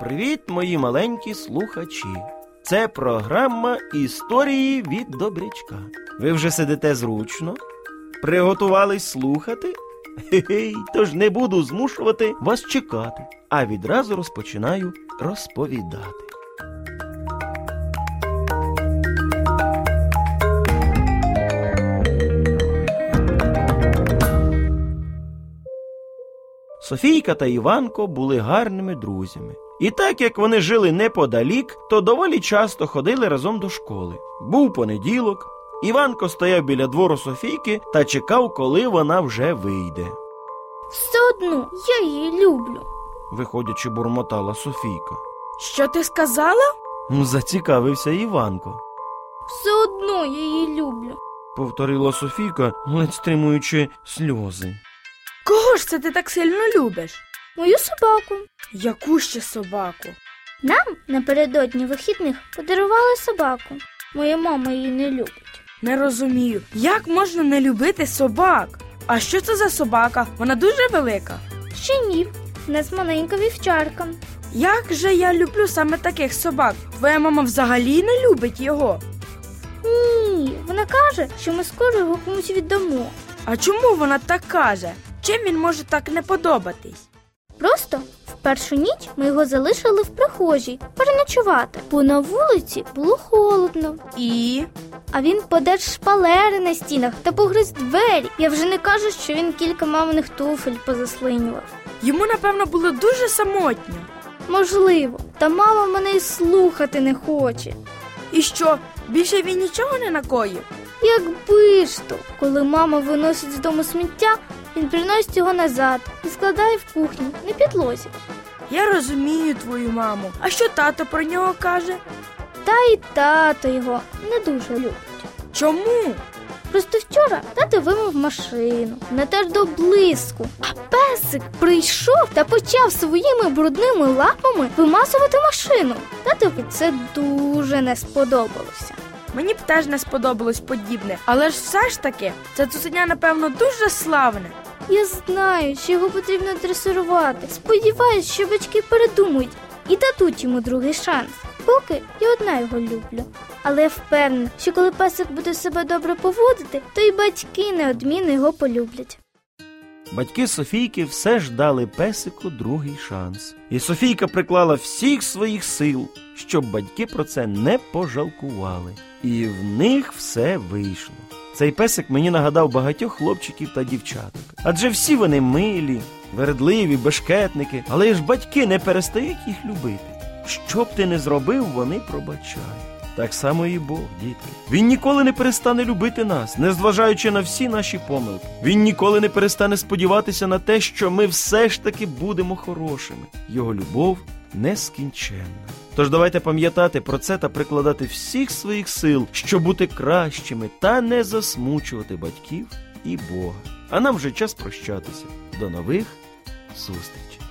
Привіт, мої маленькі слухачі! Це програма Історії від Добрячка. Ви вже сидите зручно? Приготувались слухати? Хе-хей, тож не буду змушувати вас чекати, а відразу розпочинаю розповідати. Софійка та Іванко були гарними друзями. І так як вони жили неподалік, то доволі часто ходили разом до школи. Був понеділок, Іванко стояв біля двору Софійки та чекав, коли вона вже вийде. Все одно я її люблю. Виходячи, бурмотала Софійка. Що ти сказала? Зацікавився Іванко, Все одно я її люблю. повторила Софійка, ледь стримуючи сльози. Кого ж це ти так сильно любиш? Мою собаку. Яку ще собаку? Нам напередодні вихідних подарували собаку. Моя мама її не любить. Не розумію, як можна не любити собак? А що це за собака? Вона дуже велика. Ще ні. У нас маленька вівчарка. Як же я люблю саме таких собак? Твоя мама взагалі не любить його. Ні, вона каже, що ми скоро його комусь віддамо. А чому вона так каже? Чим він може так не подобатись? Просто в першу ніч ми його залишили в прихожій переночувати, бо на вулиці було холодно. І А він подер шпалери на стінах та погриз двері. Я вже не кажу, що він кілька маминих туфель позаслинював. йому, напевно, було дуже самотньо. Можливо, та мама мене й слухати не хоче. І що, більше він нічого не накоїв? Якби ж то, коли мама виносить з дому сміття, він приносить його назад і складає в кухні на підлозі. Я розумію твою маму. А що тато про нього каже? Та й тато його не дуже любить. Чому? Просто вчора тато вимив машину, натер до блиску, а песик прийшов та почав своїми брудними лапами вимазувати машину. Татові це дуже не сподобалося. Мені б теж не сподобалось подібне, але ж все ж таки, це цуценя, напевно, дуже славне. Я знаю, що його потрібно дресирувати. Сподіваюсь, що батьки передумають і дадуть йому другий шанс. Поки я одна його люблю. Але я впевнена, що коли песик буде себе добре поводити, то й батьки неодмінно його полюблять. Батьки Софійки все ж дали песику другий шанс. І Софійка приклала всіх своїх сил, щоб батьки про це не пожалкували. І в них все вийшло. Цей песик мені нагадав багатьох хлопчиків та дівчаток. Адже всі вони милі, вередливі, бешкетники, але ж батьки не перестають їх любити. Що б ти не зробив, вони пробачають. Так само і Бог, дітки. Він ніколи не перестане любити нас, незважаючи на всі наші помилки. Він ніколи не перестане сподіватися на те, що ми все ж таки будемо хорошими. Його любов нескінченна. Тож давайте пам'ятати про це та прикладати всіх своїх сил, щоб бути кращими та не засмучувати батьків і Бога. А нам вже час прощатися. До нових зустрічей!